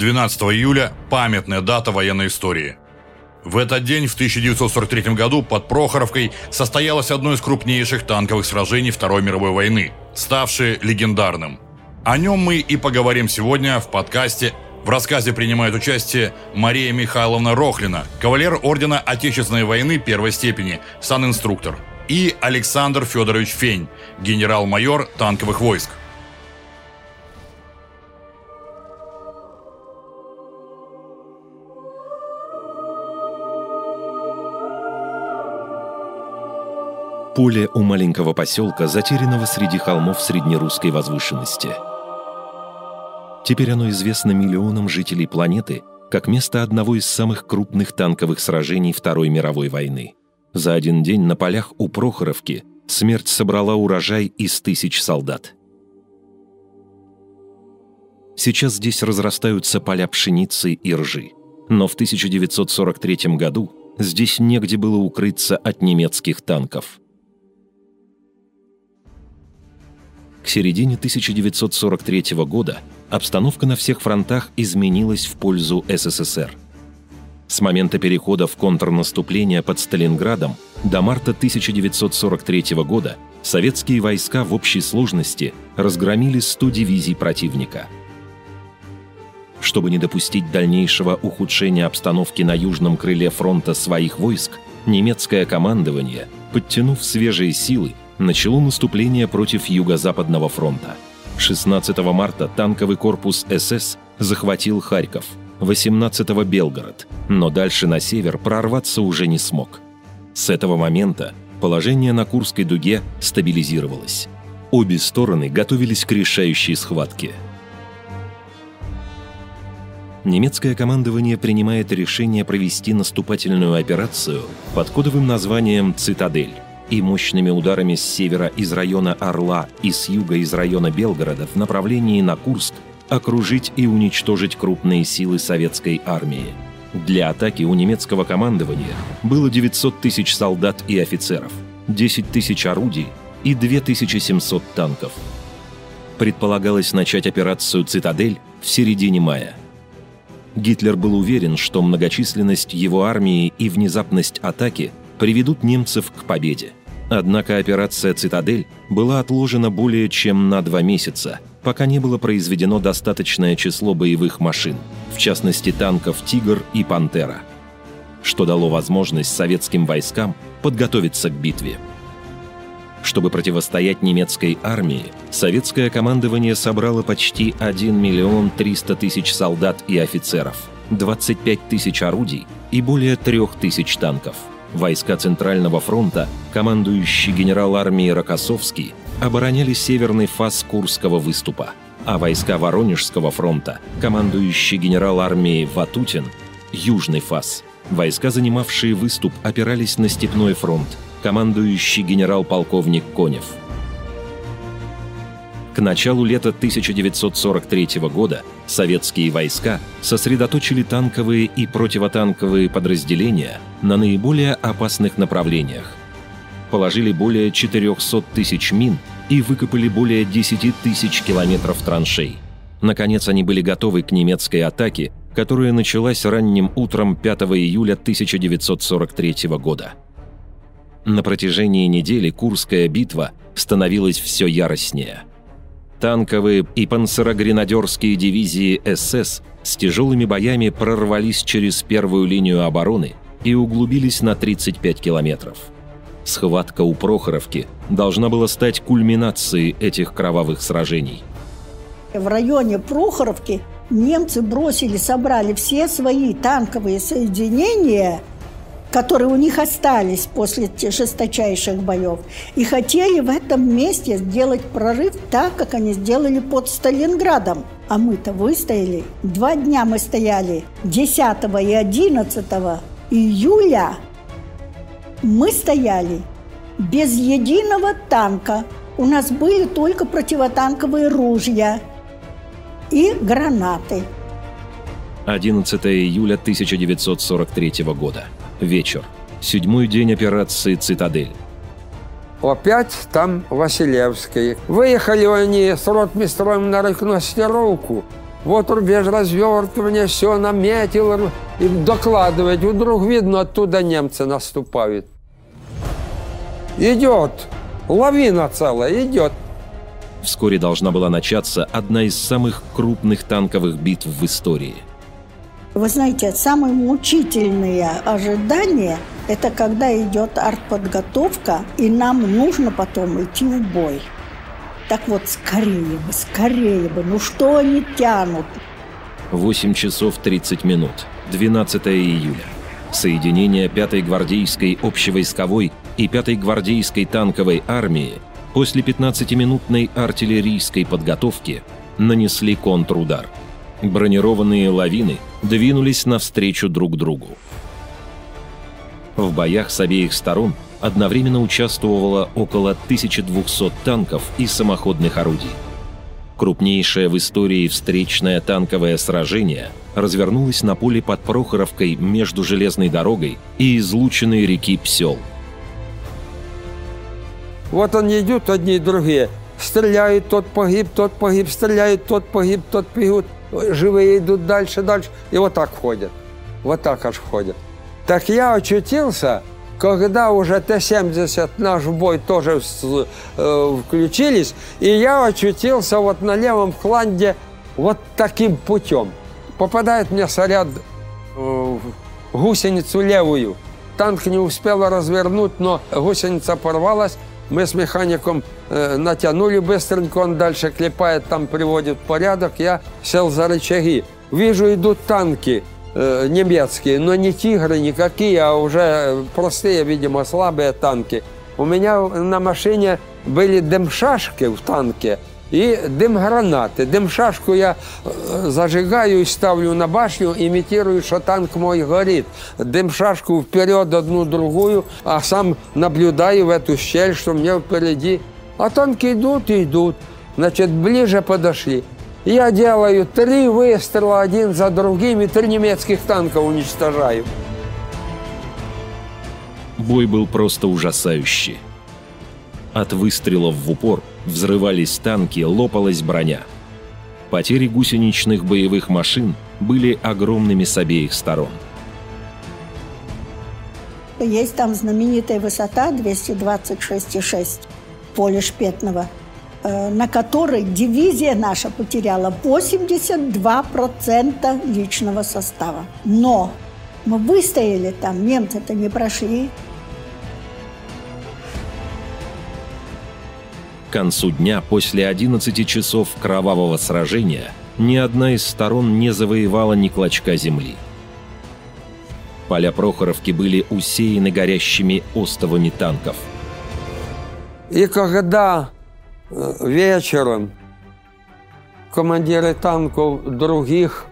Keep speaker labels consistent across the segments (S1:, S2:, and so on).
S1: 12 июля – памятная дата военной истории. В этот день, в 1943 году, под Прохоровкой состоялось одно из крупнейших танковых сражений Второй мировой войны, ставшее легендарным. О нем мы и поговорим сегодня в подкасте в рассказе принимает участие Мария Михайловна Рохлина, кавалер Ордена Отечественной войны первой степени, сан-инструктор, и Александр Федорович Фень, генерал-майор танковых войск.
S2: Поле у маленького поселка, затерянного среди холмов среднерусской возвышенности – Теперь оно известно миллионам жителей планеты как место одного из самых крупных танковых сражений Второй мировой войны. За один день на полях у Прохоровки смерть собрала урожай из тысяч солдат. Сейчас здесь разрастаются поля пшеницы и ржи. Но в 1943 году здесь негде было укрыться от немецких танков. К середине 1943 года обстановка на всех фронтах изменилась в пользу СССР. С момента перехода в контрнаступление под Сталинградом до марта 1943 года советские войска в общей сложности разгромили 100 дивизий противника. Чтобы не допустить дальнейшего ухудшения обстановки на южном крыле фронта своих войск, немецкое командование, подтянув свежие силы, начало наступление против Юго-Западного фронта – 16 марта танковый корпус СС захватил Харьков, 18-го Белгород, но дальше на север прорваться уже не смог. С этого момента положение на Курской дуге стабилизировалось. Обе стороны готовились к решающей схватке. Немецкое командование принимает решение провести наступательную операцию под кодовым названием «Цитадель» и мощными ударами с севера из района Орла и с юга из района Белгорода в направлении на Курск окружить и уничтожить крупные силы советской армии. Для атаки у немецкого командования было 900 тысяч солдат и офицеров, 10 тысяч орудий и 2700 танков. Предполагалось начать операцию «Цитадель» в середине мая. Гитлер был уверен, что многочисленность его армии и внезапность атаки приведут немцев к победе. Однако операция «Цитадель» была отложена более чем на два месяца, пока не было произведено достаточное число боевых машин, в частности танков «Тигр» и «Пантера», что дало возможность советским войскам подготовиться к битве. Чтобы противостоять немецкой армии, советское командование собрало почти 1 миллион 300 тысяч солдат и офицеров, 25 тысяч орудий и более 3 тысяч танков – Войска Центрального фронта, командующий генерал армии Рокоссовский, обороняли северный фас Курского выступа, а войска Воронежского фронта, командующий генерал армии Ватутин, южный фас. Войска, занимавшие выступ, опирались на Степной фронт, командующий генерал-полковник Конев – к началу лета 1943 года советские войска сосредоточили танковые и противотанковые подразделения на наиболее опасных направлениях. Положили более 400 тысяч мин и выкопали более 10 тысяч километров траншей. Наконец они были готовы к немецкой атаке, которая началась ранним утром 5 июля 1943 года. На протяжении недели Курская битва становилась все яростнее – Танковые и панцерогренадерские дивизии СС с тяжелыми боями прорвались через первую линию обороны и углубились на 35 километров. Схватка у Прохоровки должна была стать кульминацией этих кровавых сражений.
S3: В районе Прохоровки немцы бросили, собрали все свои танковые соединения которые у них остались после жесточайших боев, и хотели в этом месте сделать прорыв так, как они сделали под Сталинградом. А мы-то выстояли. Два дня мы стояли, 10 и 11 июля мы стояли без единого танка. У нас были только противотанковые ружья и гранаты.
S2: 11 июля 1943 года. Вечер. Седьмой день операции «Цитадель».
S4: Опять там Василевский. Выехали они с ротмистром на реконстрировку. Вот рубеж развертывания, все наметил и докладывает. Вдруг видно, оттуда немцы наступают. Идет. Лавина целая идет.
S2: Вскоре должна была начаться одна из самых крупных танковых битв в истории.
S3: Вы знаете, самое мучительное ожидание – это когда идет артподготовка, и нам нужно потом идти в бой. Так вот, скорее бы, скорее бы, ну что они тянут?
S2: 8 часов 30 минут, 12 июля. Соединения 5-й гвардейской общевойсковой и 5-й гвардейской танковой армии после 15-минутной артиллерийской подготовки нанесли контрудар. Бронированные лавины двинулись навстречу друг другу. В боях с обеих сторон одновременно участвовало около 1200 танков и самоходных орудий. Крупнейшее в истории встречное танковое сражение развернулось на поле под Прохоровкой между железной дорогой и излученной реки Псел –
S4: вот они идут, одни и другие. Стреляют, тот погиб, тот погиб, стреляют, тот погиб, тот погиб. Живые идут дальше, дальше. И вот так ходят. Вот так аж ходят. Так я очутился, когда уже Т-70 наш бой тоже э, включились, и я очутился вот на левом фланге вот таким путем. Попадает мне снаряд э, в гусеницу левую. Танк не успел развернуть, но гусеница порвалась, мы с механиком э, натянули быстренько, он дальше клепает, там приводит в порядок. Я сел за рычаги. Вижу, идут танки э, немецкие, но не тигры никакие, а уже простые, видимо, слабые танки. У меня на машине были дымшашки в танке – и дым гранаты. Дым шашку я зажигаю и ставлю на башню, имитирую, что танк мой горит. Дым шашку вперед одну другую, а сам наблюдаю в эту щель, что мне впереди. А танки идут и идут. Значит, ближе подошли. Я делаю три выстрела один за другим и три немецких танка уничтожаю.
S2: Бой был просто ужасающий. От выстрелов в упор взрывались танки, лопалась броня. Потери гусеничных боевых машин были огромными с обеих сторон.
S3: Есть там знаменитая высота 226,6 поле Шпетного, э, на которой дивизия наша потеряла 82% личного состава. Но мы выстояли там, немцы-то не прошли,
S2: К концу дня, после 11 часов кровавого сражения, ни одна из сторон не завоевала ни клочка земли. Поля Прохоровки были усеяны горящими остовами танков.
S4: И когда э, вечером командиры танков других,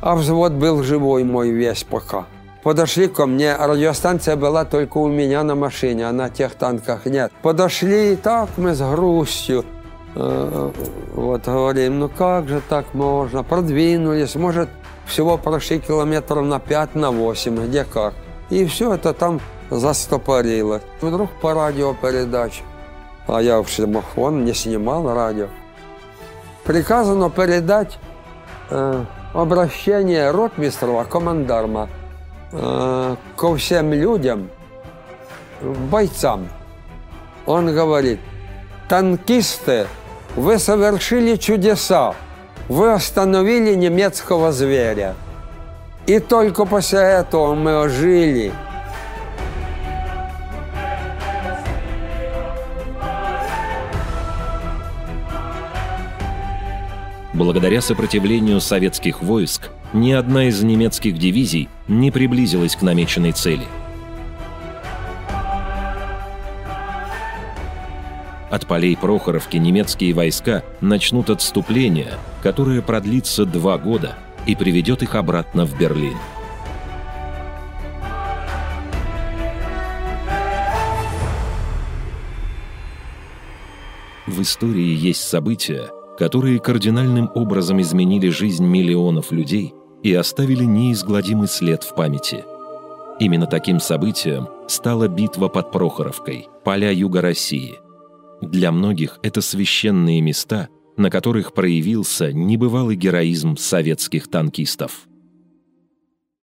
S4: а взвод был живой мой весь пока – Подошли ко мне, радиостанция была только у меня на машине, а на тех танках нет. Подошли, так мы с грустью, э, вот говорим, ну как же так можно, продвинулись, может, всего прошли километров на 5, на 8, где как. И все это там застопорилось. Вдруг по радио передача, а я в шлемофон не снимал радио. Приказано передать э, обращение ротмистрова командарма – э, ко всем людям, бойцам. Он говорит, танкисты, вы совершили чудеса, вы остановили немецкого зверя. И только после этого мы ожили.
S2: Благодаря сопротивлению советских войск ни одна из немецких дивизий не приблизилась к намеченной цели. От полей Прохоровки немецкие войска начнут отступление, которое продлится два года и приведет их обратно в Берлин. В истории есть события, которые кардинальным образом изменили жизнь миллионов людей и оставили неизгладимый след в памяти. Именно таким событием стала битва под Прохоровкой, поля юга России. Для многих это священные места, на которых проявился небывалый героизм советских танкистов.